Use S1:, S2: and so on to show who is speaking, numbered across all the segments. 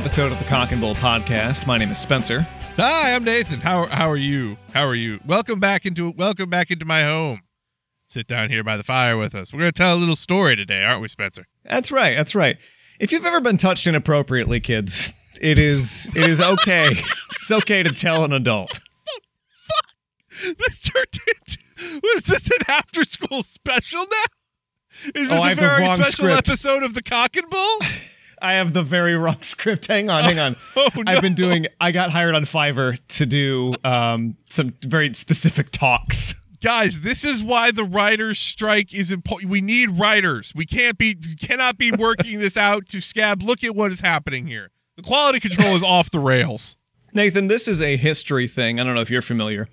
S1: episode of the Cock and Bull podcast. My name is Spencer.
S2: Hi, I'm Nathan. How how are you? How are you? Welcome back into welcome back into my home. Sit down here by the fire with us. We're gonna tell a little story today, aren't we, Spencer?
S1: That's right. That's right. If you've ever been touched inappropriately, kids, it is it is okay. it's okay to tell an adult.
S2: This turned into was this an after school special now? Is
S1: Oh,
S2: this
S1: I
S2: a very special
S1: script.
S2: episode of the Cock and Bull?
S1: I have the very wrong script. Hang on, hang on.
S2: Oh,
S1: I've been doing. I got hired on Fiverr to do um, some very specific talks.
S2: Guys, this is why the writers' strike is important. We need writers. We can't be cannot be working this out to scab. Look at what is happening here. The quality control is off the rails.
S1: Nathan, this is a history thing. I don't know if you're familiar.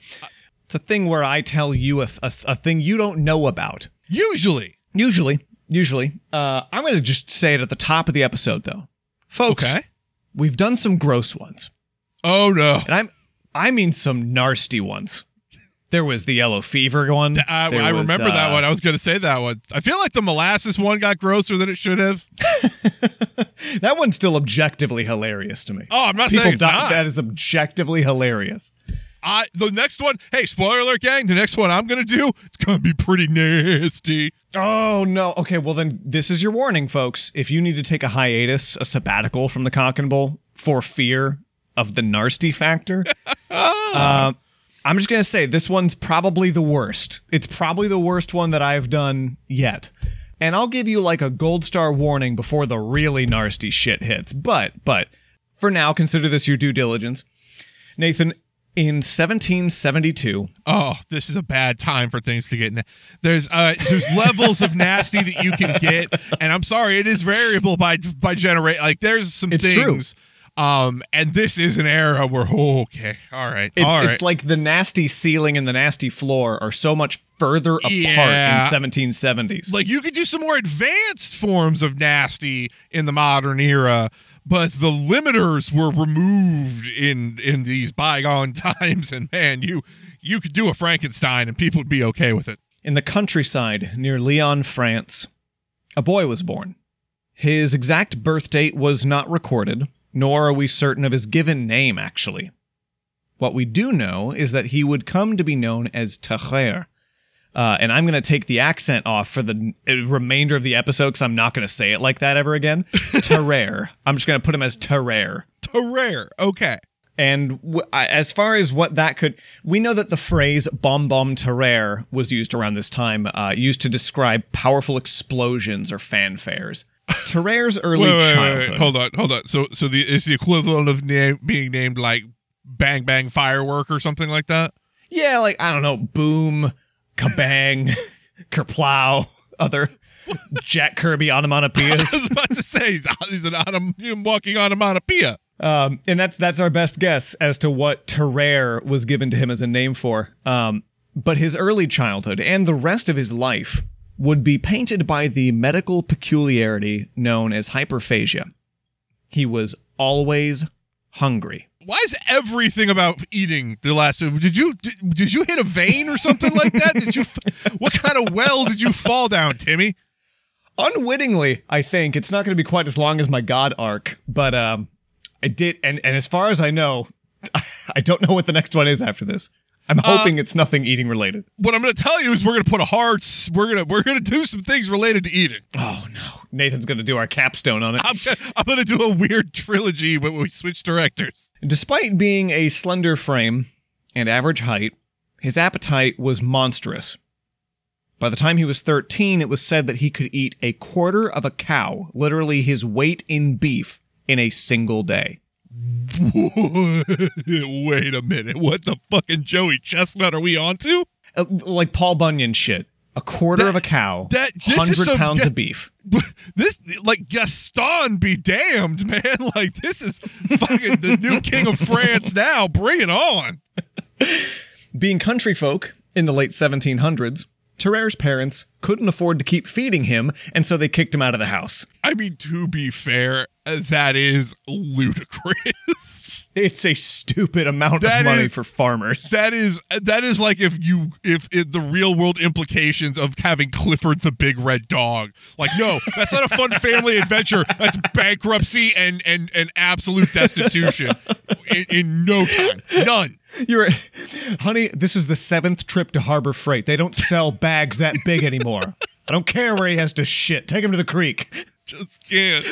S1: It's a thing where I tell you a, a, a thing you don't know about.
S2: Usually.
S1: Usually, usually. Uh, I'm going to just say it at the top of the episode, though, folks.
S2: Okay.
S1: We've done some gross ones,
S2: Oh no.
S1: and I'm I mean some nasty ones. There was the yellow fever one.
S2: I, I
S1: was,
S2: remember that
S1: uh,
S2: one. I was going to say that one. I feel like the molasses one got grosser than it should have.
S1: That one's still objectively hilarious to me.
S2: Oh, I'm not
S1: People
S2: saying it's not.
S1: that is objectively hilarious.
S2: I the next one. Hey, spoiler alert, gang. The next one I'm going to do. It's going to be pretty nasty.
S1: Oh no. Okay, well then this is your warning, folks. If you need to take a hiatus, a sabbatical from the Cock and Bull for fear of the nasty factor, uh, I'm just gonna say this one's probably the worst. It's probably the worst one that I've done yet. And I'll give you like a gold star warning before the really nasty shit hits. But but for now, consider this your due diligence. Nathan, in 1772,
S2: Oh, this is a bad time for things to get. Na- there's uh, there's levels of nasty that you can get, and I'm sorry, it is variable by by generate. Like there's some
S1: It's true.
S2: things. Um, and this is an era where oh, okay, all right,
S1: It's,
S2: all right.
S1: it's like the nasty ceiling and the nasty floor are so much further apart
S2: Yeah.
S1: in 1770s.
S2: like you could do some more advanced forms of nasty in the modern era but the limiters were removed in in these bygone times and man you you could do a frankenstein and people would be okay with it
S1: in the countryside near Lyon, France, a boy was born. His exact birth date was not recorded, nor are we certain of his given name, actually. What we do know is that he would come to be known as Tarrare. Uh, and I'm going to take the accent off for the uh, remainder of the episode because I'm not going to say it like that ever again. Tarrare. I'm just going to put him as Tarrare.
S2: rare okay
S1: And w- I- as far as what that could, we know that the phrase "bomb bomb terreur" was used around this time, uh, used to describe powerful explosions or fanfares. Tarrare's early
S2: wait, wait, wait,
S1: childhood.
S2: wait, hold on hold on so so the is the equivalent of name being named like bang bang firework or something like that
S1: Yeah, like I don't know, boom, kabang, kerplow, other Jack Kirby
S2: i was about to say he's, he's an autom- walking onomatopoeia
S1: Um, and that's that's our best guess as to what Tarrare was given to him as a name for. Um, but his early childhood and the rest of his life would be painted by the medical peculiarity known as hyperphagia. He was always hungry.
S2: Why is everything about eating the last? Did you did, did you hit a vein or something like that? Did you? What kind of well did you fall down, Timmy?
S1: Unwittingly, I think it's not going to be quite as long as my God arc, but um, I did. And and as far as I know, I don't know what the next one is after this. I'm uh, hoping it's nothing eating related.
S2: What I'm going to tell you is we're going to put a hard. We're gonna we're gonna do some things related to eating.
S1: Oh no, Nathan's going to do our capstone on it.
S2: I'm I'm going to do a weird trilogy when we switch directors.
S1: Despite being a slender frame and average height, his appetite was monstrous. By the time he was 13, it was said that he could eat a quarter of a cow, literally his weight in beef, in a single day.
S2: Wait a minute. What the fucking Joey Chestnut are we on to?
S1: Uh, like Paul Bunyan shit. A quarter
S2: That-
S1: of a cow,
S2: that-
S1: 100
S2: some-
S1: pounds of beef.
S2: This like Gaston be damned, man. Like this is fucking the new king of France now. Bring it on.
S1: Being country folk in the late 1700s, Tarrare's parents couldn't afford to keep feeding him, and so they kicked him out of the house.
S2: I mean, to be fair, that is ludicrous.
S1: It's a stupid amount
S2: That
S1: of money
S2: is-
S1: for farmers.
S2: That is that is like if you if, if the real world implications of having Clifford the big red dog. Like no, that's not a fun family adventure. That's bankruptcy and and and absolute destitution in, in no time. None.
S1: You're, honey, this is the seventh trip to Harbor Freight. They don't sell bags that big anymore. I don't care where he has to shit. Take him to the creek.
S2: Just can't.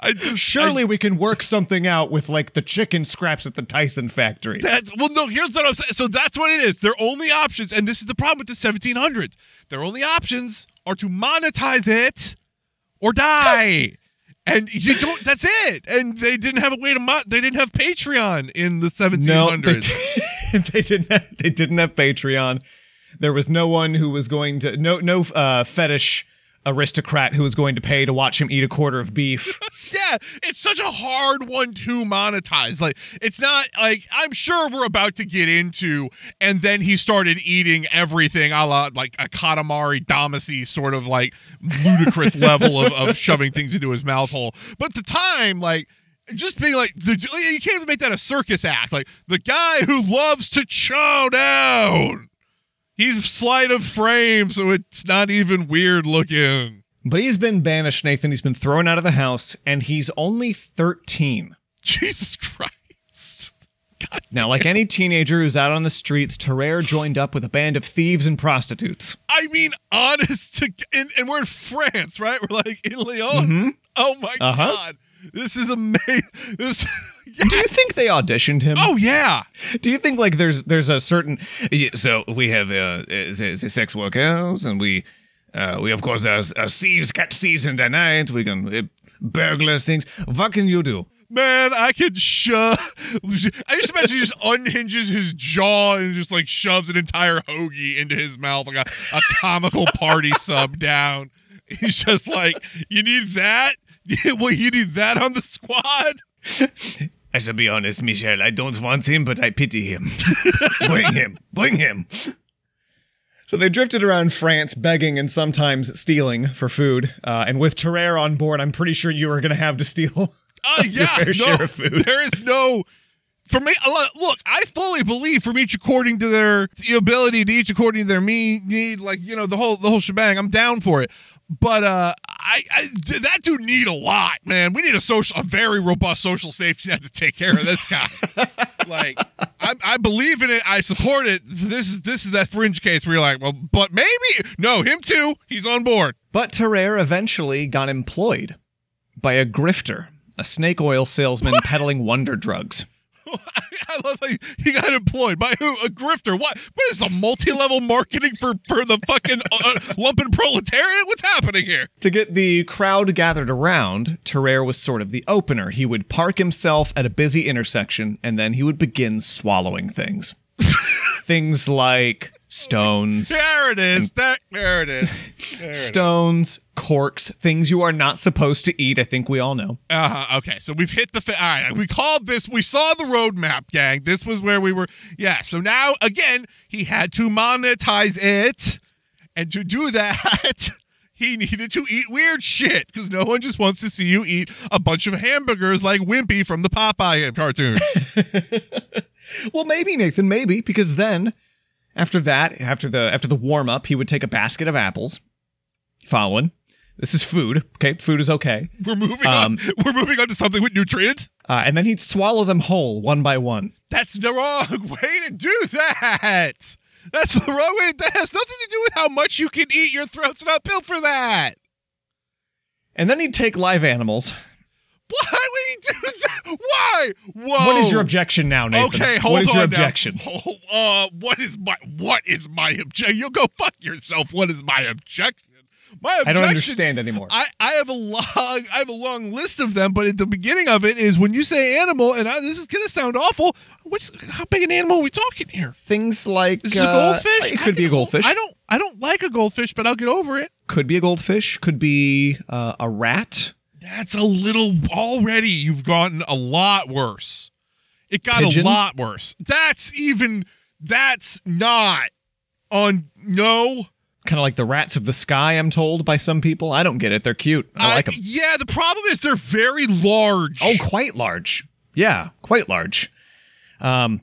S2: I just
S1: Surely we can work something out with like the chicken scraps at the Tyson factory.
S2: That's well, no. Here's what I'm saying. So that's what it is. Their only options, and this is the problem with the 1700s. Their only options are to monetize it or die, and you don't. That's it. And they didn't have a way to. Mo- they didn't have Patreon in the 1700s.
S1: No, they, d- they didn't. Have, they didn't have Patreon. There was no one who was going to no no uh, fetish aristocrat who was going to pay to watch him eat a quarter of beef.
S2: yeah, it's such a hard one to monetize. Like, it's not like I'm sure we're about to get into, and then he started eating everything a la like a Katamari Damacy sort of like ludicrous level of, of shoving things into his mouth hole. But at the time, like, just being like, the, you can't even make that a circus act. Like, the guy who loves to chow down. He's sleight of frame, so it's not even weird looking.
S1: But he's been banished, Nathan. He's been thrown out of the house, and he's only 13.
S2: Jesus Christ. God
S1: Now, like any teenager who's out on the streets, Tarrare joined up with a band of thieves and prostitutes.
S2: I mean, honest to, and, and we're in France, right? We're like in Lyon. Oh my
S1: Uh-huh.
S2: god, this is amazing. This,
S1: Do you think they auditioned him?
S2: oh yeah,
S1: Do you think like there's there's a certain so we have uh, the, the sex workers and we uh, we of course are, are thieves catch thieves in the night we can uh, burglar things what can you do
S2: man, I could shove. I just imagine he just unhinges his jaw and just like shoves an entire hoagie into his mouth like a, a comical party sub down. He's just like, you need that. well, you do that on the squad.
S1: I shall be honest Michel I don't want him but I pity him bring him bring him so they drifted around France begging and sometimes stealing for food uh, and with Tarrare on board I'm pretty sure you were gonna have to steal
S2: Uh, yeah,
S1: fair
S2: no,
S1: share of food.
S2: there is no. For me, look, I fully believe from each according to their the ability to each according to their me need, like you know the whole the whole shebang. I'm down for it, but uh, I, I that dude need a lot, man. We need a social, a very robust social safety net to take care of this guy. like, I, I believe in it. I support it. This is this is that fringe case where you're like, well, but maybe no, him too. He's on board.
S1: But Tarrare eventually got employed by a grifter, a snake oil salesman peddling wonder drugs.
S2: I love how he got employed by who? A grifter. What? What is the multi-level marketing for for the fucking uh, lumpen proletariat? What's happening here?
S1: To get the crowd gathered around, Tarrare was sort of the opener. He would park himself at a busy intersection and then he would begin swallowing things. things like stones,
S2: There it is. That there it is. There it is.
S1: stones, corks, things you are not supposed to eat. I think we all know.
S2: Uh-huh. Okay, so we've hit the. Fa- all right, we called this. We saw the roadmap, gang. This was where we were. Yeah. So now again, he had to monetize it, and to do that. He needed to eat weird shit because no one just wants to see you eat a bunch of hamburgers like Wimpy from the Popeye cartoon.
S1: Well, maybe Nathan, maybe because then after that, after the after the warm up, he would take a basket of apples. Following, this is food. Okay, food is okay,
S2: We're moving
S1: Um,
S2: on. We're moving on to something with nutrients.
S1: uh, and then he'd swallow them whole one by one.
S2: That's the wrong way to do that. That's the wrong way. That has nothing to do with how much you can eat. Your throat's not built for that.
S1: And then he'd take live animals.
S2: Why would he do that? Why? Whoa.
S1: What is your objection now, Nathan?
S2: Okay, hold on.
S1: What is
S2: on.
S1: your objection?
S2: Oh, uh, what is my what is my objection? You'll go fuck yourself. What is my objection? My objection.
S1: I don't understand anymore.
S2: I, I have a long I have a long list of them, but at the beginning of it is when you say animal, and I, this is gonna sound awful. Which how big an animal are we talking here?
S1: Things like
S2: Is this a
S1: uh,
S2: goldfish?
S1: It
S2: I
S1: could be a goldfish.
S2: I don't I don't like a goldfish, but I'll get over it.
S1: Could be a goldfish. Could be uh, a rat.
S2: That's a little already. You've gotten a lot worse. It got
S1: Pigeon?
S2: a lot worse. That's even. That's not on. No.
S1: Kind of like the rats of the sky, I'm told by some people. I don't get it. They're cute. I, like them.
S2: Yeah, the problem is they're very large.
S1: Oh, quite large. Yeah, quite large. Um,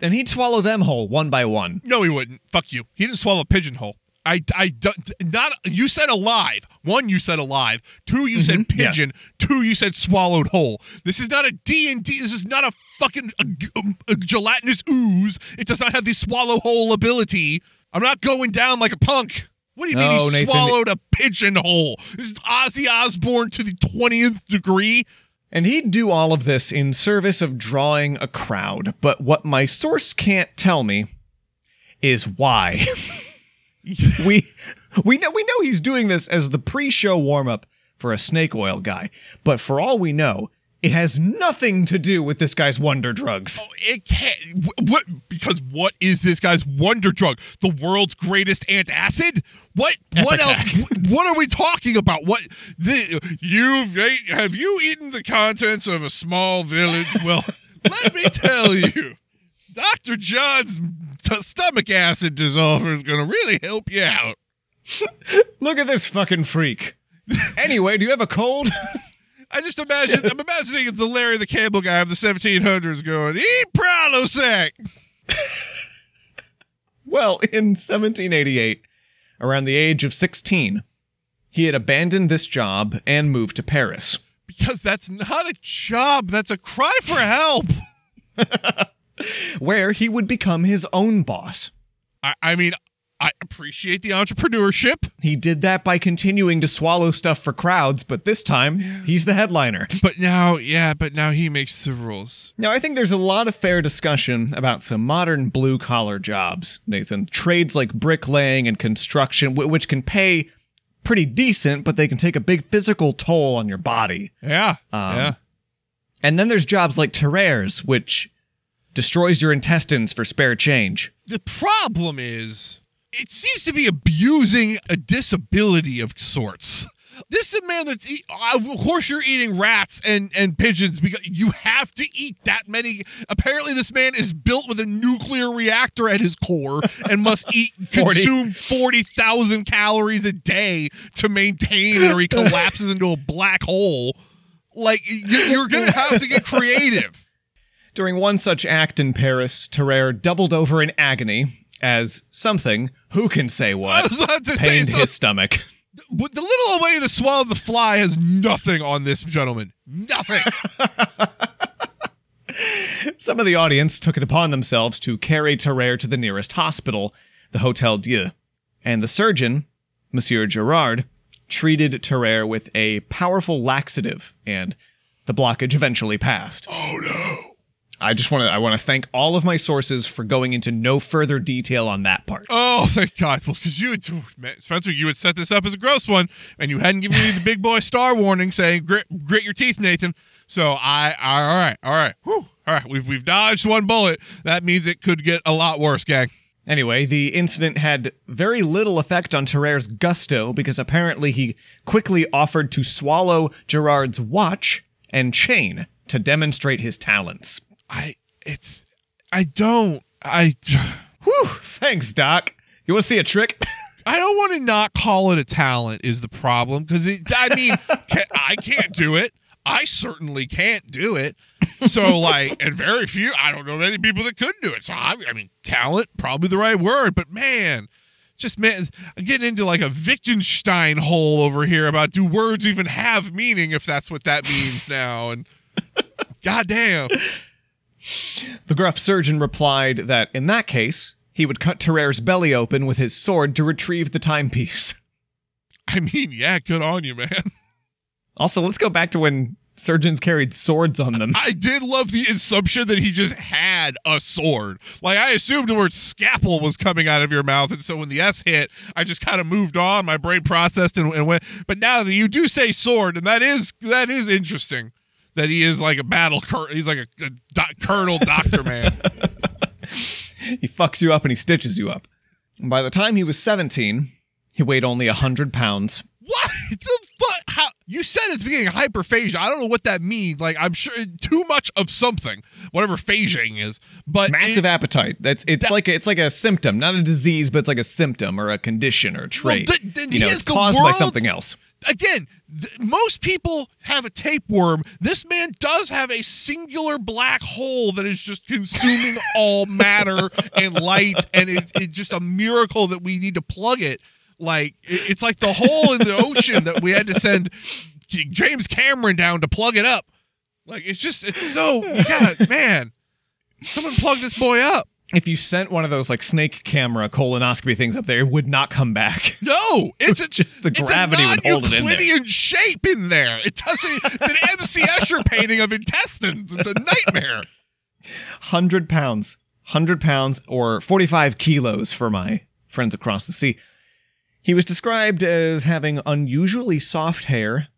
S1: and he'd swallow them whole one by one.
S2: No, he wouldn't. Fuck you. He didn't swallow a pigeonhole. I, I, don't- not, you said alive. One, you said alive. Two, you said
S1: Mhm, yes.
S2: pigeon. Two, you said swallowed whole. This is not a D&D. This is not a fucking a, a gelatinous ooze. It does not have the swallow whole ability. I'm not going down like a punk. What do you mean he
S1: Nathan.
S2: swallowed a pigeonhole? This is Ozzy Osbourne to the 20th degree.
S1: And he'd do all of this in service of drawing a crowd. But what my source can't tell me is why. we we know we know he's doing this as the pre-show warm-up for a snake oil guy. But for all we know, it has nothing to do with this guy's wonder drugs.
S2: Oh, it can't. wh- What? Because what is this guy's wonder drug? The world's greatest antacid? What? What else? Wh- What are we talking about? What? The, you've ate, have you eaten the contents of a small village? Well, let me tell you, Doctor John's t- stomach acid dissolver is going to really help you out.
S1: Look at this fucking freak. Anyway, do you have a cold?
S2: I just imagine. I'm imagining the Larry the Cable Guy of the 1700s going, "Eat Prilosec."
S1: Well, in 1788, around the age of 16, he had abandoned this job and moved to Paris.
S2: Because that's not a job. That's a cry for help.
S1: Where he would become his own boss.
S2: I, I mean, I appreciate the entrepreneurship,
S1: He did that by continuing to swallow stuff for crowds, but this time he's the headliner.
S2: but now, yeah, but now he makes the rules.
S1: Now, I think there's a lot of fair discussion about some modern blue collar jobs, Nathan. Trades like bricklaying and construction, which can pay pretty decent, but they can take a big physical toll on your body.
S2: Yeah,
S1: Um,
S2: yeah.
S1: And then there's jobs like Tarrare's, which destroys your intestines for spare change.
S2: The problem is, it seems to be abusing a disability of sorts. This is a man that's, eat, of course, you're eating rats and, and pigeons because you have to eat that many. Apparently, this man is built with a nuclear reactor at his core and must eat,
S1: 40.
S2: consume 40,000 calories a day to maintain or he collapses into a black hole. Like, you- you're going to have to get creative.
S1: During one such act in Paris, Tarrare doubled over in agony as something, who can say
S2: I
S1: what,
S2: was about to say,
S1: pained
S2: so-
S1: his stomach.
S2: But the little old lady that swallowed the fly has nothing on this gentleman. Nothing.
S1: Some of the audience took it upon themselves to carry Tarrare to the nearest hospital, the Hotel Dieu. And the surgeon, Monsieur Giraud, treated Tarrare with a powerful laxative, and the blockage eventually passed.
S2: oh no.
S1: I just want to I want to thank all of my sources for going into no further detail on that part.
S2: Oh, thank God. Well, because you had, man, Spencer, you had set this up as a gross one, and you hadn't given me the big boy star warning saying grit, grit your teeth, Nathan. So I, I all right, all right, Whew. all right. We've we've dodged one bullet. That means it could get a lot worse, gang.
S1: Anyway, the incident had very little effect on Tarrare's gusto because apparently he quickly offered to swallow Giraud's watch and chain to demonstrate his talents.
S2: I, it's, I don't, I.
S1: Whew, thanks, Doc. You want to see a trick?
S2: I don't want to not call it a talent is the problem because. I mean, ca I can't do it. I certainly can't do it. So like, and very few. I don't know many people that could do it. So I, I mean, talent probably the right word, but man, just man, I'm getting into like a Wittgenstein hole over here about do words even have meaning if that's what that means now and. Goddamn.
S1: The gruff surgeon replied that in that case, he would cut Tarrare's belly open with his sword to retrieve the timepiece.
S2: I mean, yeah, good on you, man.
S1: Also, let's go back to when surgeons carried swords on them.
S2: I did love the assumption that he just had a sword. Like I assumed the word scalpel was coming out of your mouth, and so when the S hit, I just kind of moved on. My brain processed and, and went. But now that you do say sword, and that is that is interesting. That he is like a battle cur- He's like a, a doc- colonel doctor man.
S1: He fucks you up and he stitches you up. And by the time he was 17, he weighed only 100 pounds.
S2: what the fuck? How? You said at the beginning hyperphagia. I don't know what that means. Like I'm sure too much of something, whatever phasing is. But
S1: Massive
S2: it-
S1: appetite. That's it's
S2: That-
S1: like a, it's like a symptom, not a disease, but it's like a symptom or a condition or a trait.
S2: th- then
S1: you know, it's caused by something else.
S2: Again, th- most people have a tapeworm. This man does have a singular black hole that is just consuming all matter and light, and it, it's just a miracle that we need to plug it. Like it- it's like the hole in the ocean that we had to send James Cameron down to plug it up. Like it's just it's so gotta man. Someone plug this boy up.
S1: If you sent one of those like snake camera colonoscopy things up there, it would not come back.
S2: No, it's a,
S1: Just the
S2: it's
S1: gravity would hold it in there.
S2: shape in there. It doesn't. It's an MC Escher painting of intestines. It's a nightmare.
S1: 100 pounds, 100 pounds, or 45 kilos for my friends across the sea. He was described as having unusually soft hair,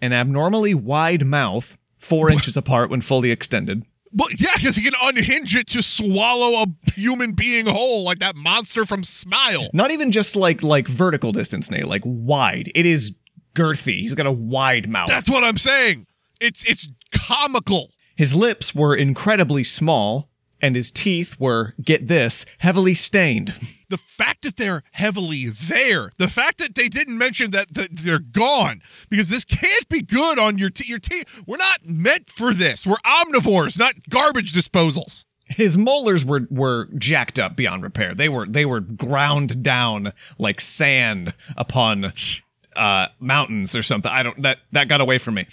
S1: an abnormally wide mouth, four inches apart when fully extended.
S2: Well, yeah, because he can unhinge it to swallow a human being whole, like that monster from Smile.
S1: Not even just like like vertical distance, Nate, like wide. It is girthy. He's got a wide mouth.
S2: That's what I'm saying. It's it's comical.
S1: His lips were incredibly small, and his teeth were, get this, heavily stained.
S2: The fact that they're heavily there, the fact that they didn't mention that, they're gone, because this can't be good on your te- your teeth. We're not meant for this. We're omnivores, not garbage disposals.
S1: His molars were were jacked up beyond repair. They were they were ground down like sand upon uh, mountains or something. I don't that that got away from me.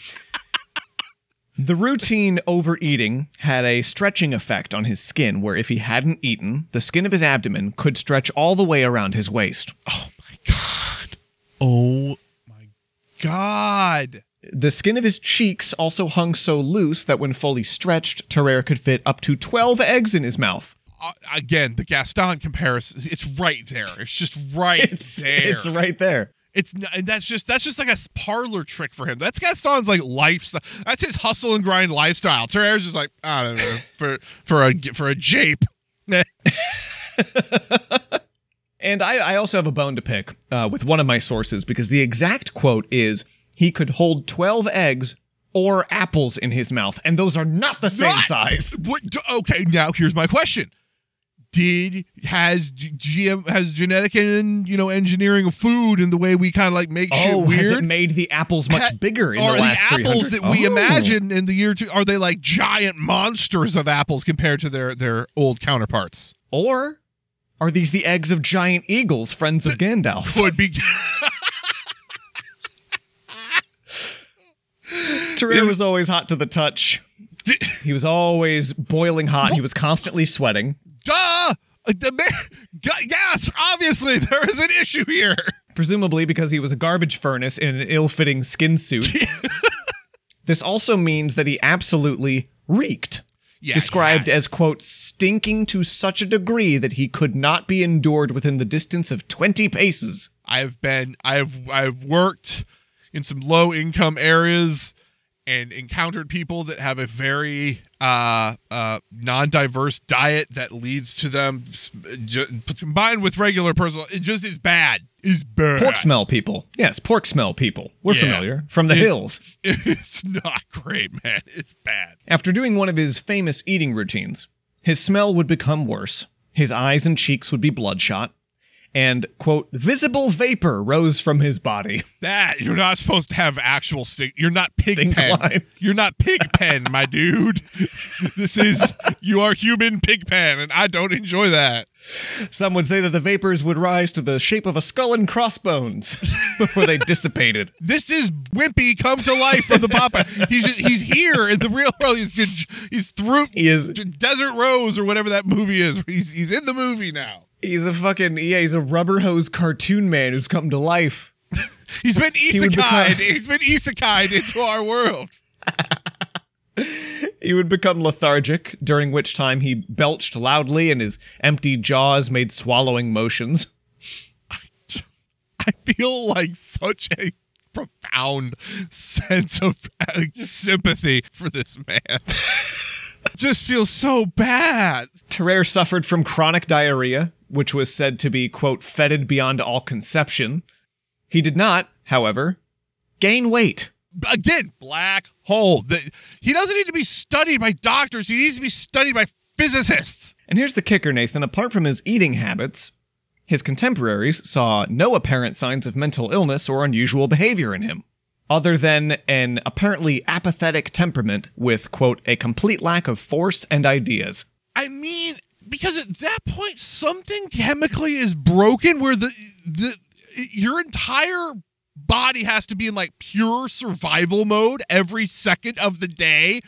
S1: The routine overeating had a stretching effect on his skin, where if he hadn't eaten, the skin of his abdomen could stretch all the way around his waist.
S2: Oh my god. Oh my god.
S1: The skin of his cheeks also hung so loose that when fully stretched, Tarrare could fit up to 12 eggs in his mouth.
S2: Uh, again, the Gaston comparison, it's right there. It's just right
S1: It's,
S2: there.
S1: it's right there.
S2: It's and that's just that's just like a parlor trick for him. That's Gaston's like lifestyle. That's his hustle and grind lifestyle. Tarrare's just like I don't know for for a for a jape.
S1: And I, I also have a bone to pick uh, with one of my sources because the exact quote is he could hold 12 eggs or apples in his mouth, and those are not the same
S2: What?
S1: size.
S2: What? Okay, now here's my question: Did has GM has genetic and you know engineering of food and the way we kind of like make shit
S1: Oh, has it made the apples much
S2: Ha-
S1: bigger in
S2: are
S1: the last
S2: the apples
S1: 300?
S2: that we
S1: Oh.
S2: imagine in the year two are they like giant monsters of apples compared to their their old counterparts?
S1: Or are these the eggs of giant eagles, friends of Gandalf?
S2: Would be
S1: Tarrare was always hot to the touch. He was always boiling hot. He was constantly sweating.
S2: The man, yes, obviously there is an issue here.
S1: presumably because he was a garbage furnace in an ill-fitting skin suit. this also means that he absolutely reeked.
S2: Yeah,
S1: described
S2: yeah.
S1: as quote stinking to such a degree that he could not be endured within the distance of 20 paces.
S2: I've been I've I've worked in some low income areas and encountered people that have a very uh, uh, non-diverse diet that leads to them s- ju- combined with regular personal it just is bad is bad
S1: Pork smell people. Yes, pork smell people. We're
S2: Yeah.
S1: familiar from the
S2: It-
S1: hills.
S2: it's not great man it's bad
S1: After doing one of his famous eating routines, his smell would become worse. His eyes and cheeks would be bloodshot. And, quote, visible vapor rose from his body.
S2: that you're not supposed to have actual stink you're not pig
S1: Stink
S2: pen
S1: lines.
S2: you're not pig pen my dude this is you are human pig pen and I don't enjoy that
S1: Some would say that the vapors would rise to the shape of a skull and crossbones before they dissipated.
S2: this is Wimpy come to life from the Papa. He's just, he's here in the real world. He's he's through
S1: He is
S2: Desert Rose or whatever that movie is. He's he's in the movie now.
S1: He's a fucking yeah, he's a rubber hose cartoon man who's come to life.
S2: He's been isekai'd.
S1: become-
S2: He's been isekai'd into our world.
S1: He would become lethargic, during which time he belched loudly and his empty jaws made swallowing motions.
S2: I feel like such a profound sense of uh, sympathy for this man. Just feels so bad.
S1: Tarrare suffered from chronic diarrhea, which was said to be, quote, fetid beyond all conception. He did not, however, gain weight.
S2: again, black hole. The- he doesn't need to be studied by doctors. He needs to be studied by physicists.
S1: And here's the kicker, Nathan. Apart from his eating habits, his contemporaries saw no apparent signs of mental illness or unusual behavior in him, other than an apparently apathetic temperament with, quote, a complete lack of force and ideas.
S2: I mean, because at that point, something chemically is broken where the the your entire body has to be in like pure survival mode every second of the day.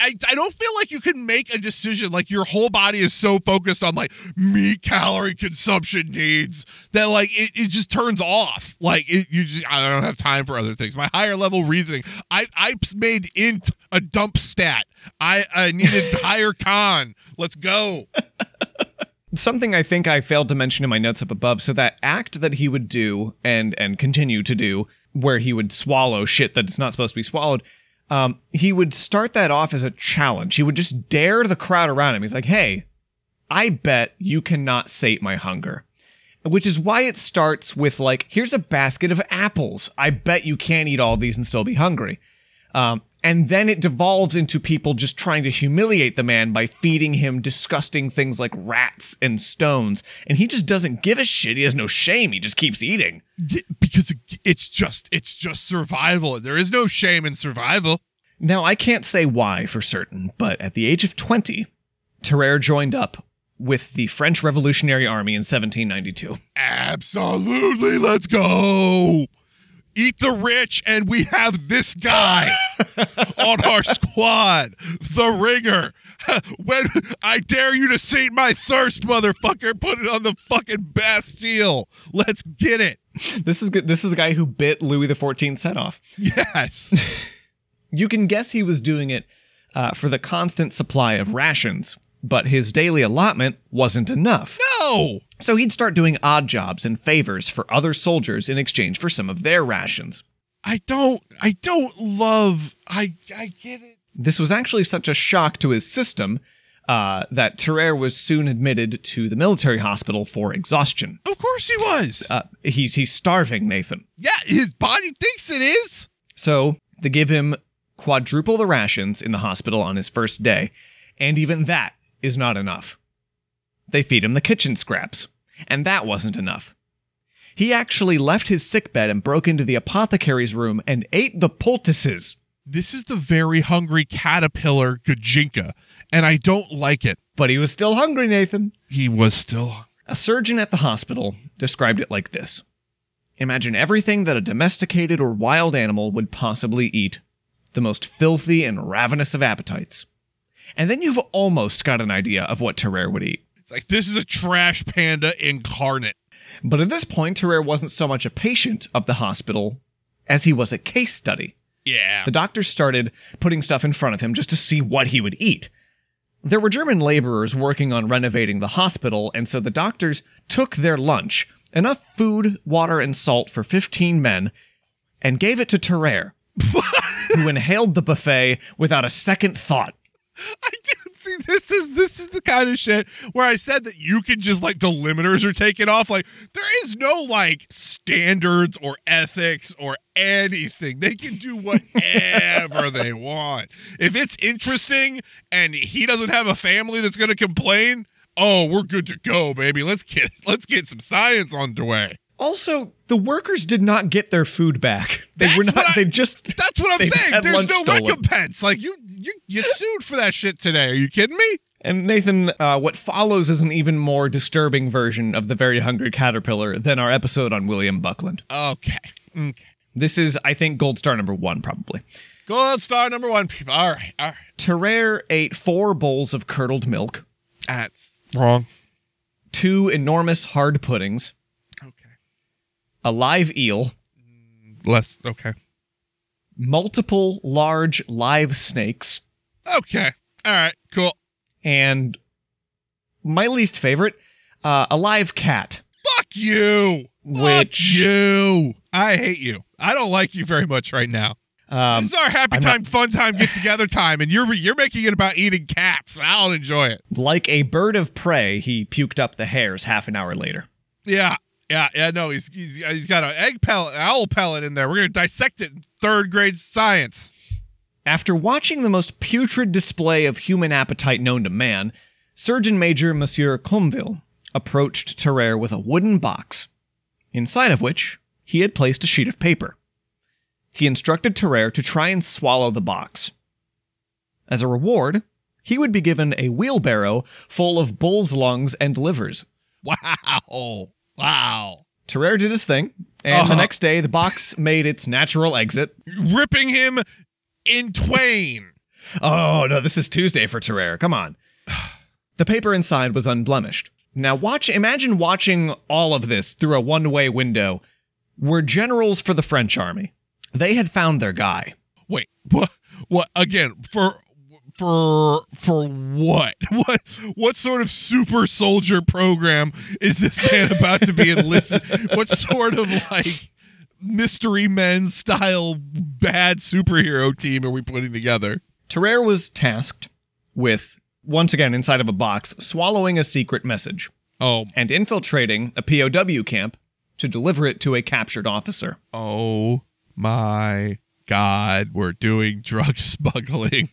S2: I, I don't feel like you can make a decision like your whole body is so focused on like meat calorie consumption needs that like it, it just turns off. Like it, you just I don't have time for other things. My higher level reasoning I I made int a dump stat. I I needed higher con let's go
S1: Something I think I failed to mention in my notes up above. So that act that he would do and and continue to do, where he would swallow shit that's not supposed to be swallowed, um, he would start that off as a challenge. He would just dare the crowd around him. He's like, "Hey, I bet you cannot sate my hunger." Which is why it starts with like, "Here's a basket of apples. I bet you can't eat all these and still be hungry." Um, and then it devolves into people just trying to humiliate the man by feeding him disgusting things like rats and stones. And he just doesn't give a shit. He has no shame. He just keeps eating.
S2: Because it's just it's just survival there is no shame in survival
S1: Now, I can't say why for certain, but at the age of 20, Tarrare joined up with the French Revolutionary Army in 1792.
S2: absolutely let's go eat the rich and we have this guy on our squad the ringer. When i dare you to sate my thirst motherfucker put it on the fucking bastille. Let's get it.
S1: This is good. This is the guy who bit Louis the XIV's head off.
S2: yes.
S1: You can guess he was doing it uh, for the constant supply of rations, but his daily allotment wasn't enough.
S2: no
S1: So he'd start doing odd jobs and favors for other soldiers in exchange for some of their rations.
S2: I don't I don't love I I get it.
S1: This was actually such a shock to his system uh, that Tarrare was soon admitted to the military hospital for exhaustion.
S2: Of course he was.
S1: Uh, he's he's starving, Nathan.
S2: yeah, his body thinks it is.
S1: So they give him quadruple the rations in the hospital on his first day, and even that is not enough. They feed him the kitchen scraps, and that wasn't enough. He actually left his sickbed and broke into the apothecary's room and ate the poultices.
S2: This is the very hungry caterpillar Gajinka, and I don't like it.
S1: But he was still hungry, Nathan.
S2: He was still
S1: A surgeon at the hospital described it like this Imagine everything that a domesticated or wild animal would possibly eat, the most filthy and ravenous of appetites. And then you've almost got an idea of what Tarrare would eat.
S2: It's like this is a trash panda incarnate.
S1: But at this point, Tarrare wasn't so much a patient of the hospital as he was a case study.
S2: Yeah.
S1: The doctors started putting stuff in front of him just to see what he would eat. There were German laborers working on renovating the hospital, and so the doctors took their lunch, enough food, water, and salt for 15 men, and gave it to Tarrare, who inhaled the buffet without a second thought.
S2: I do see this is this is the kind of shit where I said that you can just like the limiters are taken off. Like there is no like standards or ethics or anything. They can do whatever they want. If it's interesting and he doesn't have a family that's gonna complain, oh, we're good to go, baby. Let's get let's get some science underway.
S1: Also, the workers did not get their food back. They
S2: That's
S1: were not.
S2: I-
S1: they just.
S2: That's what I'm saying. There's no
S1: stolen.
S2: recompense. Like you you get sued for that shit today. Are you kidding me?
S1: And Nathan, uh, what follows is an even more disturbing version of the very hungry caterpillar than our episode on William Buckland.
S2: Okay. Okay.
S1: This is, I think, gold star number one, probably.
S2: Gold star number one, people. All right. All right.
S1: Tarrare ate four bowls of curdled milk,
S2: That's wrong.
S1: two enormous hard puddings,
S2: Okay.
S1: a live eel,
S2: Less. Okay.
S1: Multiple large live snakes,
S2: Okay. All right. Cool.
S1: and my least favorite, uh, a live cat.
S2: Fuck you.
S1: Which-
S2: Fuck you. I hate you. I don't like you very much right now.
S1: Um,
S2: this is our happy
S1: I'm
S2: time, fun time, get together time, and you're you're making it about eating cats. I'll enjoy it.
S1: like a bird of prey, he puked up the hairs half an hour later.
S2: Yeah. Yeah, yeah, no, he's he's, he's got an egg pellet, owl pellet in there. We're gonna dissect it in third grade science.
S1: After watching the most putrid display of human appetite known to man, Surgeon Major Monsieur Courville approached Tarrare with a wooden box, inside of which he had placed a sheet of paper. He instructed Tarrare to try and swallow the box. As a reward, he would be given a wheelbarrow full of bull's lungs and livers.
S2: Wow, wow.
S1: Tarrare did his thing, and
S2: Uh-huh.
S1: the next day the box made its natural exit.
S2: Ripping him in twain.
S1: Oh, no, this is Tuesday for Tarrare. Come on. The paper inside was unblemished. Now watch imagine watching all of this through a one-way window. Were generals for the French army. They had found their guy.
S2: Wait, what? What again? For for for what? What what sort of super soldier program is this man about to be enlisted? what sort of like mystery men style bad superhero team are we putting together?
S1: Tarrare was tasked with once again inside of a box swallowing a secret message
S2: Oh,
S1: and infiltrating a POW camp to deliver it to a captured officer.
S2: oh my God, we're doing drug smuggling,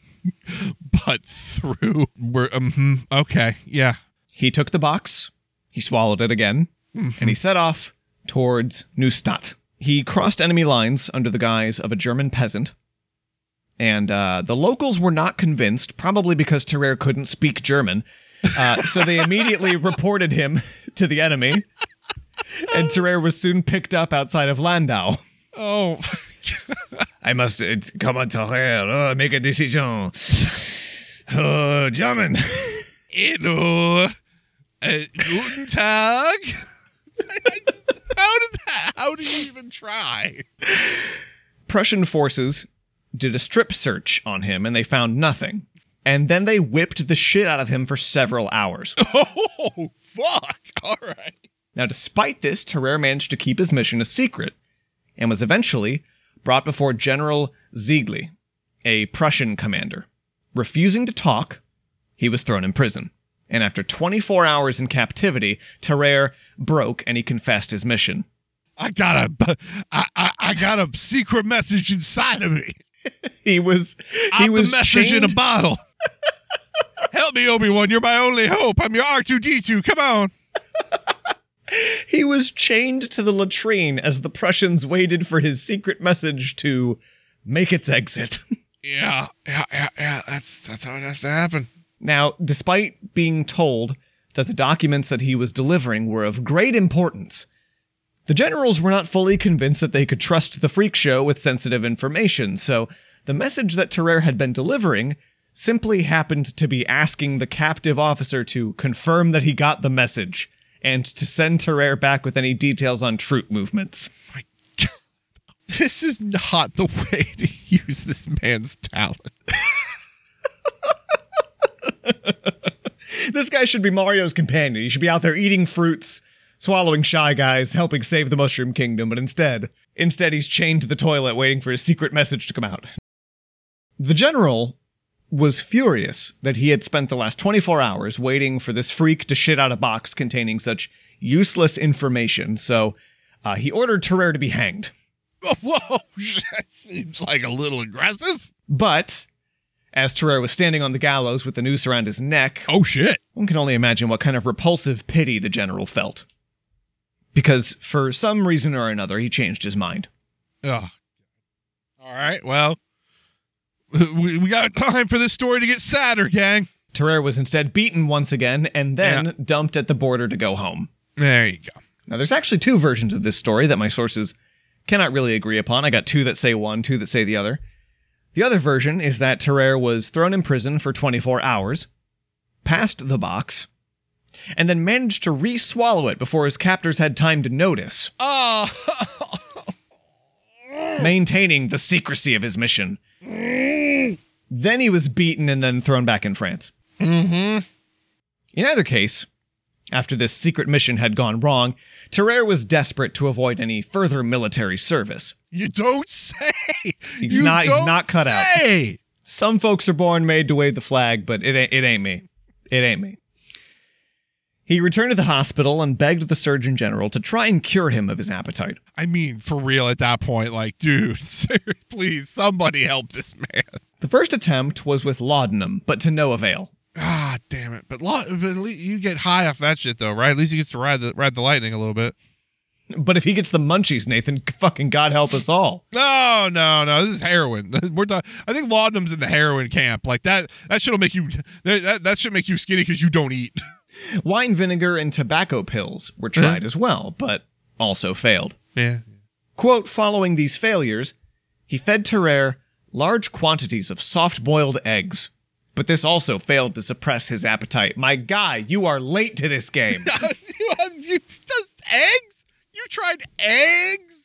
S2: but through we're um, okay, yeah.
S1: He took the box, he swallowed it again, and he set off towards Neustadt. He crossed enemy lines under the guise of a German peasant. And uh, the locals were not convinced, probably because Tarrare couldn't speak German. Uh, so they immediately reported him to the enemy. And Tarrare was soon picked up outside of Landau.
S2: Oh,
S1: I must uh, come on, Tarrare, uh, make a decision. Uh, German.
S2: Hello. Uh, guten Tag. how did that? How did you even try?
S1: Prussian forces did a strip search on him and they found nothing. And then they whipped the shit out of him for several hours.
S2: Oh, fuck. All right.
S1: Now, despite this, Tarrare managed to keep his mission a secret and was eventually brought before General Zoegli, a Prussian commander. Refusing to talk, he was thrown in prison. And after 24 hours in captivity, Tarrare broke and he confessed his mission.
S2: I got a, I, I, I got a secret message inside of me.
S1: He was he
S2: I'm
S1: was
S2: the message in a bottle. Help me, Obi Wan. You're my only hope. I'm your R2D2. Come on.
S1: He was chained to the latrine as the Prussians waited for his secret message to make its exit.
S2: Yeah, yeah, yeah, yeah. That's that's how it has to happen.
S1: now, despite being told that the documents that he was delivering were of great importance, the generals were not fully convinced that they could trust the freak show with sensitive information, so the message that Tarrare had been delivering simply happened to be asking the captive officer to confirm that he got the message and to send Tarrare back with any details on troop movements.
S2: My God. This is not the way to use this man's talent.
S1: This guy should be Mario's companion. He should be out there eating fruits, swallowing shy guys, helping save the Mushroom Kingdom, but instead, instead he's chained to the toilet waiting for his secret message to come out. The general was furious that he had spent the last 24 hours waiting for this freak to shit out a box containing such useless information, so uh, he ordered Tarrare to be hanged.
S2: Whoa, that seems like a little aggressive.
S1: But, as Tarrare was standing on the gallows with the noose around his neck,
S2: Oh shit.
S1: One can only imagine what kind of repulsive pity the general felt. Because for some reason or another, he changed his mind.
S2: Ugh. All right. Well, we, we got time for this story to get sadder, gang.
S1: Tarrare was instead beaten once again and then dumped at the border to go home.
S2: There you go.
S1: Now, there's actually two versions of this story that my sources cannot really agree upon. I got two that say one, two that say the other. The other version is that Tarrare was thrown in prison for 24 hours, passed the box, and then managed to re swallow it before his captors had time to notice.
S2: Oh,
S1: maintaining the secrecy of his mission. Then he was beaten and then thrown back in France.
S2: mm-hmm.
S1: In either case, after this secret mission had gone wrong, Tarrare was desperate to avoid any further military service.
S2: You don't say.
S1: He's
S2: You
S1: not- he's not cut out.
S2: say.
S1: Some folks are born made to wave the flag, but it ain't, it ain't me. It ain't me. He returned to the hospital and begged the Surgeon General to try and cure him of his appetite.
S2: I mean, for real at that point, like, dude, please, somebody help this man.
S1: The first attempt was with laudanum, but to no avail.
S2: Ah, damn it! But, but at least you get high off that shit, though, right? At least he gets to ride the ride the lightning a little bit.
S1: But if he gets the munchies, Nathan, fucking God help us all.
S2: No, no, no. This is heroin. We're talking. I think laudanum's in the heroin camp. Like that. That shit'll make you. That that should make you skinny because you don't eat.
S1: Wine vinegar and tobacco pills were mm-hmm. tried as well, but also failed.
S2: Yeah.
S1: Quote Following these failures, he fed Tarrare large quantities of soft boiled eggs. But this also failed to suppress his appetite. My guy, you are late to this game.
S2: you have you, just eggs? You tried eggs?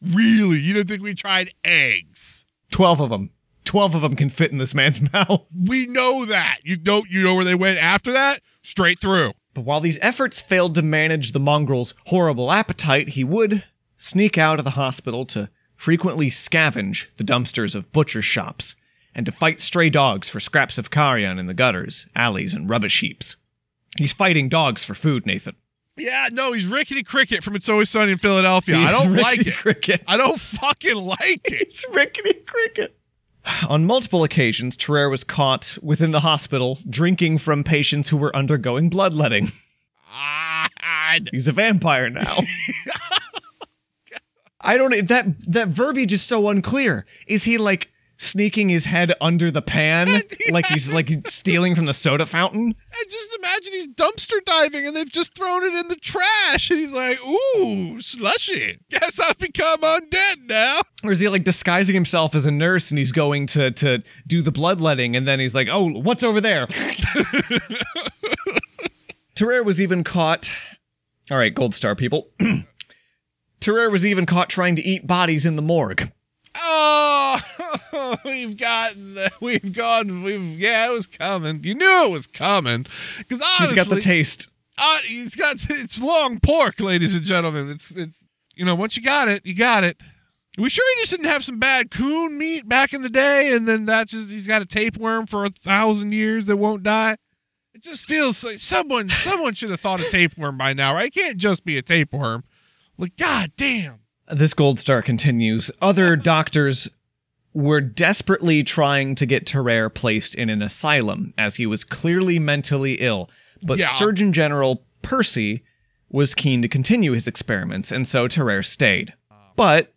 S2: Really? You don't think we tried eggs?
S1: 12 of them. 12 of them can fit in this man's mouth.
S2: We know that. You don't you know where they went after that? Straight through.
S1: But while these efforts failed to manage the mongrel's horrible appetite, he would sneak out of the hospital to frequently scavenge the dumpsters of butcher shops and to fight stray dogs for scraps of carrion in the gutters, alleys, and rubbish heaps. He's fighting dogs for food, Nathan.
S2: Yeah, no, he's Rickety Cricket from It's Always Sunny in Philadelphia. I don't
S1: He's
S2: like it.
S1: Cricket.
S2: I don't fucking like it.
S1: It's rickety cricket. On multiple occasions, Tarrare was caught within the hospital drinking from patients who were undergoing bloodletting.
S2: God.
S1: He's a vampire now. I don't that that verbiage is so unclear. Is he like sneaking his head under the pan like he's like stealing from the soda fountain?
S2: And just imagine he's dumpster diving and they've just thrown it in the trash. And he's like, ooh, slushy. Guess I've become undead now.
S1: Or is he like disguising himself as a nurse and he's going to to do the bloodletting and then he's like, "Oh, what's over there?" Tarrare was even caught All right, gold star people. Tarrare was even caught trying to eat bodies in the morgue.
S2: Oh, we've gotten, we've gone, we've, yeah, it was coming. You knew it was coming. Because honestly,
S1: He's got the taste.
S2: uh, he's got, it's long pork, ladies and gentlemen. It's, it's, you know, once you got it, you got it. We sure he just didn't have some bad coon meat back in the day, and then that's just he's got a tapeworm for a thousand years that won't die. It just feels like someone someone should have thought of tapeworm by now, right? It can't just be a tapeworm. Like, god damn.
S1: This gold star continues. Other doctors were desperately trying to get Tarrare placed in an asylum as he was clearly mentally ill. But
S2: Yeah.
S1: Surgeon General Percy was keen to continue his experiments, and so Tarrare stayed. But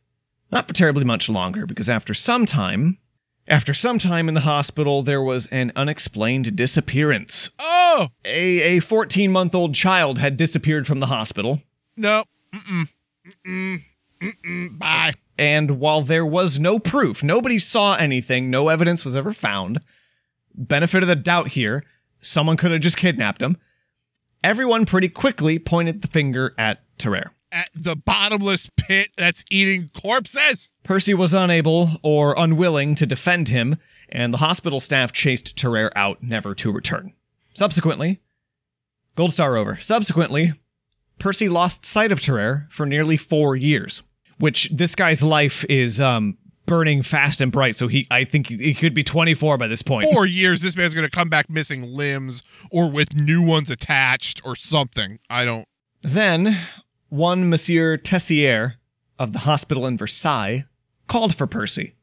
S1: not for terribly much longer, because after some time, after some time in the hospital, there was an unexplained disappearance.
S2: Oh
S1: A a 14 month old child had disappeared from the hospital.
S2: no. Mm-mm. Mm-mm. Mm-mm. Bye.
S1: And while there was no proof, nobody saw anything, no evidence was ever found. Benefit of the doubt here, someone could have just kidnapped him. Everyone pretty quickly pointed the finger at Tarrare.
S2: At the bottomless pit that's eating corpses.
S1: Percy was unable or unwilling to defend him, and the hospital staff chased Tarrare out, never to return. Subsequently, Gold Star over. Subsequently, Percy lost sight of Tarrare for nearly four years, which this guy's life is um, burning fast and bright. So he, I think he could be 24 by this point.
S2: Four years, this man's gonna come back missing limbs or with new ones attached or something. I don't.
S1: Then, one Monsieur Tessier of the hospital in Versailles called for Percy,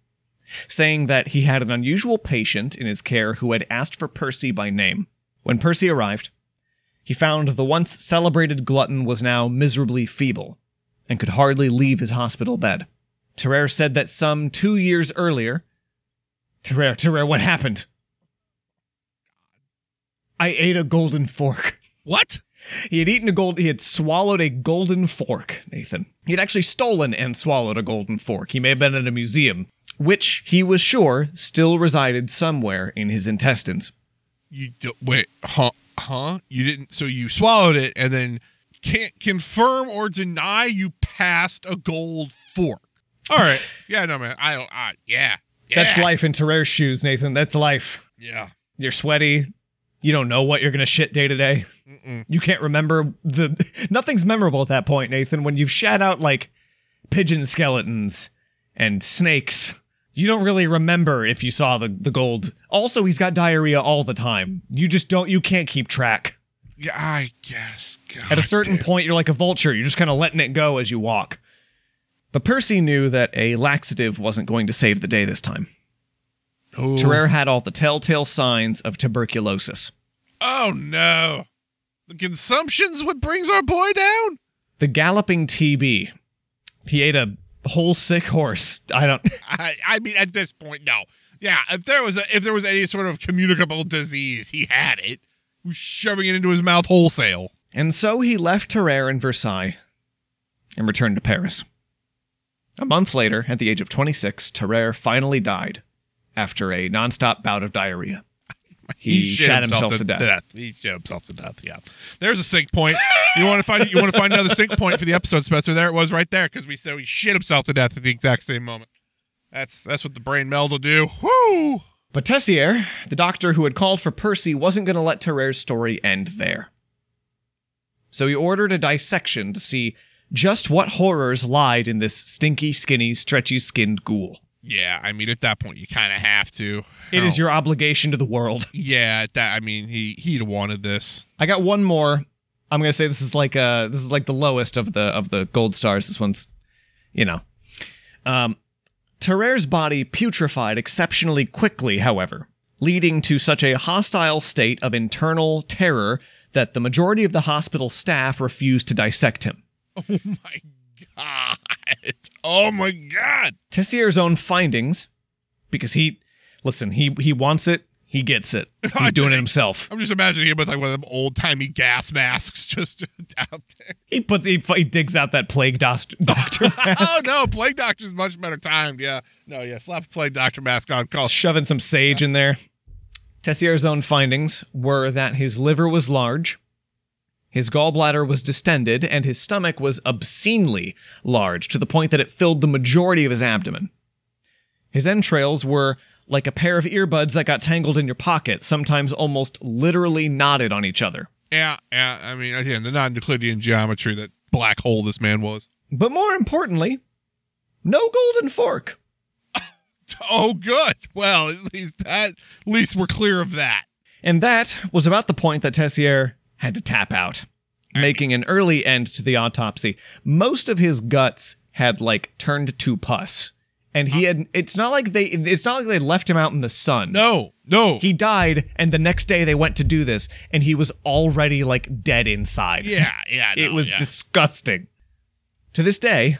S1: saying that he had an unusual patient in his care who had asked for Percy by name. When Percy arrived, he found the once celebrated glutton was now miserably feeble and could hardly leave his hospital bed. Tarrare said that some two years earlier, Tarrare, Tarrare, what happened? I ate a golden fork.
S2: What?
S1: He had eaten a gold. He had swallowed a golden fork. Nathan. He had actually stolen and swallowed a golden fork. He may have been in a museum, which he was sure still resided somewhere in his intestines.
S2: You do, wait, huh? Huh? You didn't. So you swallowed it and then can't confirm or deny you passed a gold fork. All right. Yeah. No, man. I don't. Uh, yeah.
S1: That's life in Tarrare's shoes, Nathan. That's life.
S2: Yeah.
S1: You're sweaty. You don't know what you're gonna shit day to day. You can't remember the. Nothing's memorable at that point, Nathan. When you've shat out like pigeon skeletons and snakes, you don't really remember if you saw the the gold. Also, he's got diarrhea all the time. You just don't. You can't keep track.
S2: I guess. God
S1: At a certain
S2: damn.
S1: point, you're like a vulture. You're just kind of letting it go as you walk. But Percy knew that a laxative wasn't going to save the day this time.
S2: Oh.
S1: Tarrare had all the telltale signs of tuberculosis.
S2: Oh no. The consumption's what brings our boy down?
S1: The galloping TB. He ate a whole sick horse. I don't.
S2: I I mean at this point, no. Yeah, if there was a if there was any sort of communicable disease, he had it. He shoving it into his mouth wholesale.
S1: And so he left Tarrare in Versailles and returned to Paris. A month later, at the age of 26, Tarrare finally died after a nonstop bout of diarrhea. He,
S2: shit
S1: shat himself, to, death.
S2: He shit himself to death. Yeah. There's a sync point. You want to find you want to find another sync point for the episode, Spencer? There it was, right there, because we said he shit himself to death at the exact same moment. That's that's what the brain meld will do. Woo!
S1: But Tessier, the doctor who had called for Percy, wasn't going to let Tarrare's story end there. So he ordered a dissection to see just what horrors lied in this stinky, skinny, stretchy skinned ghoul.
S2: Yeah, I mean, at that point, you kind of have to.
S1: It is
S2: Oh,
S1: your obligation to the world.
S2: Yeah, that. I mean, he he'd wanted this.
S1: I got one more. I'm gonna say this is like uh this is like the lowest of the of the gold stars. This one's, you know, um, Tarrare's body putrefied exceptionally quickly. However, leading to such a hostile state of internal terror that the majority of the hospital staff refused to dissect him.
S2: Oh my god! Oh my god!
S1: Tessier's own findings, because he, listen, he he wants it, he gets it. He's doing it himself.
S2: I'm just imagining him with like one of them old timey gas masks just out there.
S1: He puts he, he digs out that plague doctor oh, mask.
S2: Oh no, plague doctor's much better timed. Yeah, no, yeah, slap a plague doctor mask on. Call.
S1: shoving some sage in there. Tessier's own findings were that his liver was large, his gallbladder was distended, and his stomach was obscenely large to the point that it filled the majority of his abdomen. His entrails were like a pair of earbuds that got tangled in your pocket, sometimes almost literally knotted on each other.
S2: Yeah, yeah. I mean, again, the non-Euclidean geometry that black hole this man was.
S1: But more importantly, no golden fork.
S2: Oh, good. Well, at least that. At least we're clear of that.
S1: And that was about the point that Tessier had to tap out, making an early end to the autopsy. Most of his guts had like turned to pus. And he had it's not like they it's not like they left him out in the sun.
S2: No, no.
S1: He died and the next day they went to do this and he was already like dead inside.
S2: yeah, yeah.
S1: it was
S2: yeah.
S1: disgusting. To this day,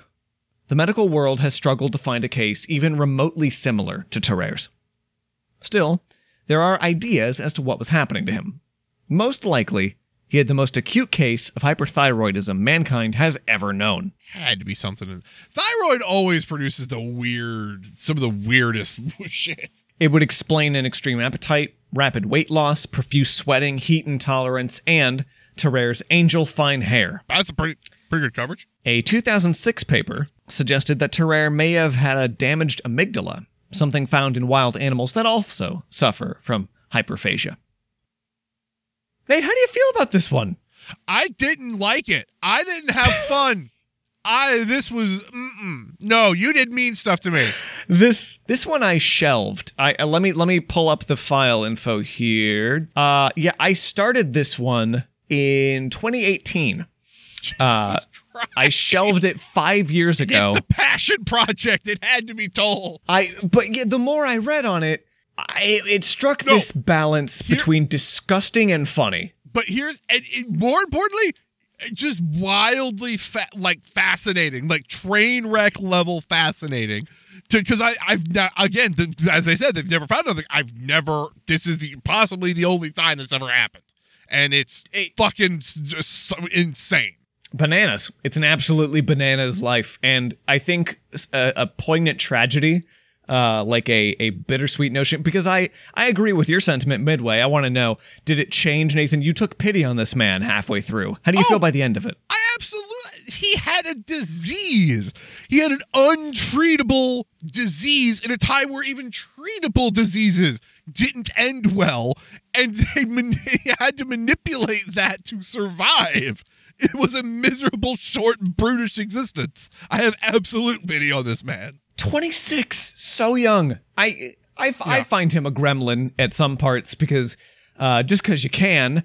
S1: the medical world has struggled to find a case even remotely similar to Tarrare's. Still, there are ideas as to what was happening to him. Most likely, he had the most acute case of hyperthyroidism mankind has ever known.
S2: had to be something. In, thyroid always produces the weird, some of the weirdest shit.
S1: It would explain an extreme appetite, rapid weight loss, profuse sweating, heat intolerance, and Tarrare's angel fine hair.
S2: That's a pretty, pretty good coverage.
S1: A 2006 paper suggested that Tarrare may have had a damaged amygdala, something found in wild animals that also suffer from hyperphagia. Nate, how do you feel about this one?
S2: I didn't like it. I didn't have fun. I this was mm-mm. no. You did mean stuff to me.
S1: This this one I shelved. I uh, let me let me pull up the file info here. Uh yeah, I started this one in 2018. Uh. I shelved it 5 years ago.
S2: It's a passion project. It had to be told.
S1: I but yeah, the more I read on it, I, it struck
S2: No.
S1: this balance between disgusting and funny.
S2: But here's and, and more importantly, just wildly fa- like fascinating, like train wreck level fascinating. Because I, I've not, again, the, as they said, they've never found anything. I've never. This is the possibly the only time this ever happened, and it's fucking just so insane.
S1: Bananas. It's an absolutely bananas life, and I think a, a poignant tragedy, uh, like a a bittersweet notion. Because I I agree with your sentiment midway. I want to know, did it change, Nathan? You took pity on this man halfway through. How do you
S2: Oh.
S1: feel by the end of it?
S2: I absolutely. He had a disease. He had an untreatable disease in a time where even treatable diseases didn't end well, and they man- he had to manipulate that to survive. It was a miserable, short, brutish existence. I have absolute pity on this man.
S1: 26 so young. I i, I find him a gremlin at some parts because uh just because you can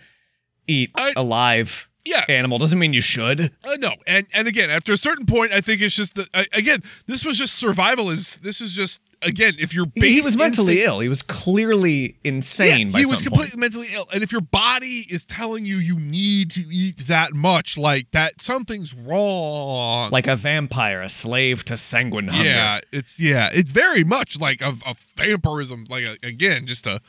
S1: eat
S2: I-
S1: a live
S2: Yeah.
S1: animal. Doesn't mean you should.
S2: Uh, no, and and again, after a certain point, I think it's just the uh, again, this was just survival. Is this is just again, if you're
S1: He, he was mentally ill. He was clearly insane.
S2: yeah, he was completely
S1: point.
S2: mentally ill, and if your body is telling you you need to eat that much, like that, something's wrong.
S1: like a vampire, a slave to sanguine hunger.
S2: yeah, it's yeah, it's very much like a, a vampirism. Like a, again, just a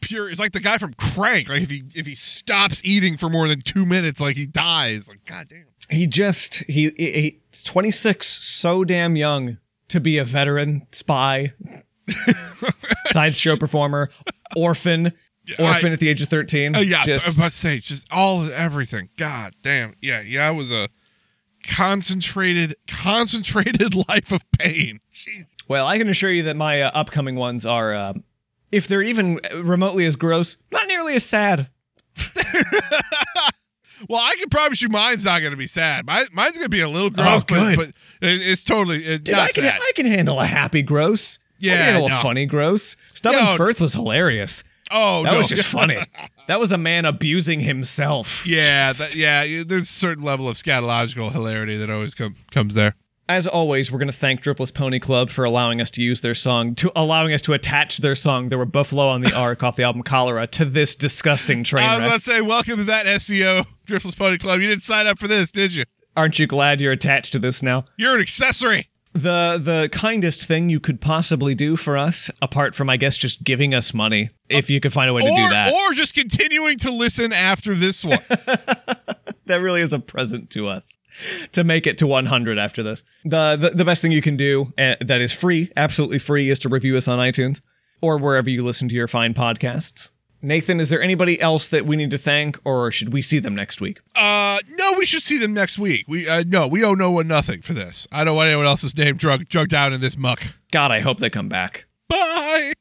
S2: pure. It's like the guy from Crank. Like if he if he stops eating for more than two minutes, like he dies. Like goddamn.
S1: He just he, he he's 26, so damn young to be a veteran spy, sideshow performer, orphan, orphan
S2: I-
S1: at the age of 13.
S2: Uh, yeah, I was about to say just all everything. God damn. Yeah, yeah, it was a concentrated, concentrated life of pain. Jeez.
S1: Well, I can assure you that my uh, upcoming ones are, uh, if they're even remotely as gross, not nearly as sad.
S2: Well, I can promise you, mine's not going to be sad. Mine's going to be a little oh, gross, but, but it, it's totally it,
S1: Dude,
S2: not
S1: I can,
S2: sad.
S1: I can handle a happy gross.
S2: Yeah, I
S1: can handle
S2: no.
S1: a funny gross. Stubbins
S2: No.
S1: Ffirth was hilarious.
S2: oh no
S1: That
S2: no,
S1: was just funny. That was a man abusing himself.
S2: yeah, that, yeah. There's a certain level of scatological hilarity that always come, comes there.
S1: As always, we're going to thank Driftless Pony Club for allowing us to use their song, to allowing us to attach their song, There Were Buffalo on the Ark off the album Cholera, to this disgusting train wreck.
S2: I was about to say, welcome to that SEO Driftless Pony Club. You didn't sign up for this, did you?
S1: Aren't you glad you're attached to this now?
S2: You're an accessory.
S1: The the kindest thing you could possibly do for us, apart from I guess just giving us money, if you could find a way to
S2: or,
S1: do that.
S2: or just continuing to listen after this one.
S1: that really is a present to us to make it to 100 after this. The the, the best thing you can do uh, that is free, absolutely free, is to review us on iTunes or wherever you listen to your fine podcasts. Nathan, is there anybody else that we need to thank, or should we see them next week?
S2: Uh, no, we should see them next week. We uh, no, we owe no one nothing for this. I don't want anyone else's name drug drugged down in this muck.
S1: God, I hope they come back.
S2: Bye.